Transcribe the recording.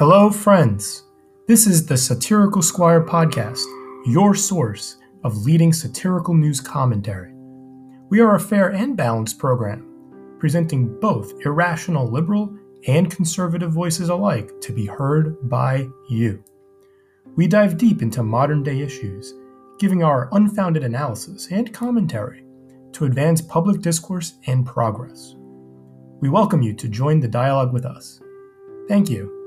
Hello, friends. This is the Satirical Squire podcast, your source of leading satirical news commentary. We are a fair and balanced program, presenting both irrational liberal and conservative voices alike to be heard by you. We dive deep into modern day issues, giving our unfounded analysis and commentary to advance public discourse and progress. We welcome you to join the dialogue with us. Thank you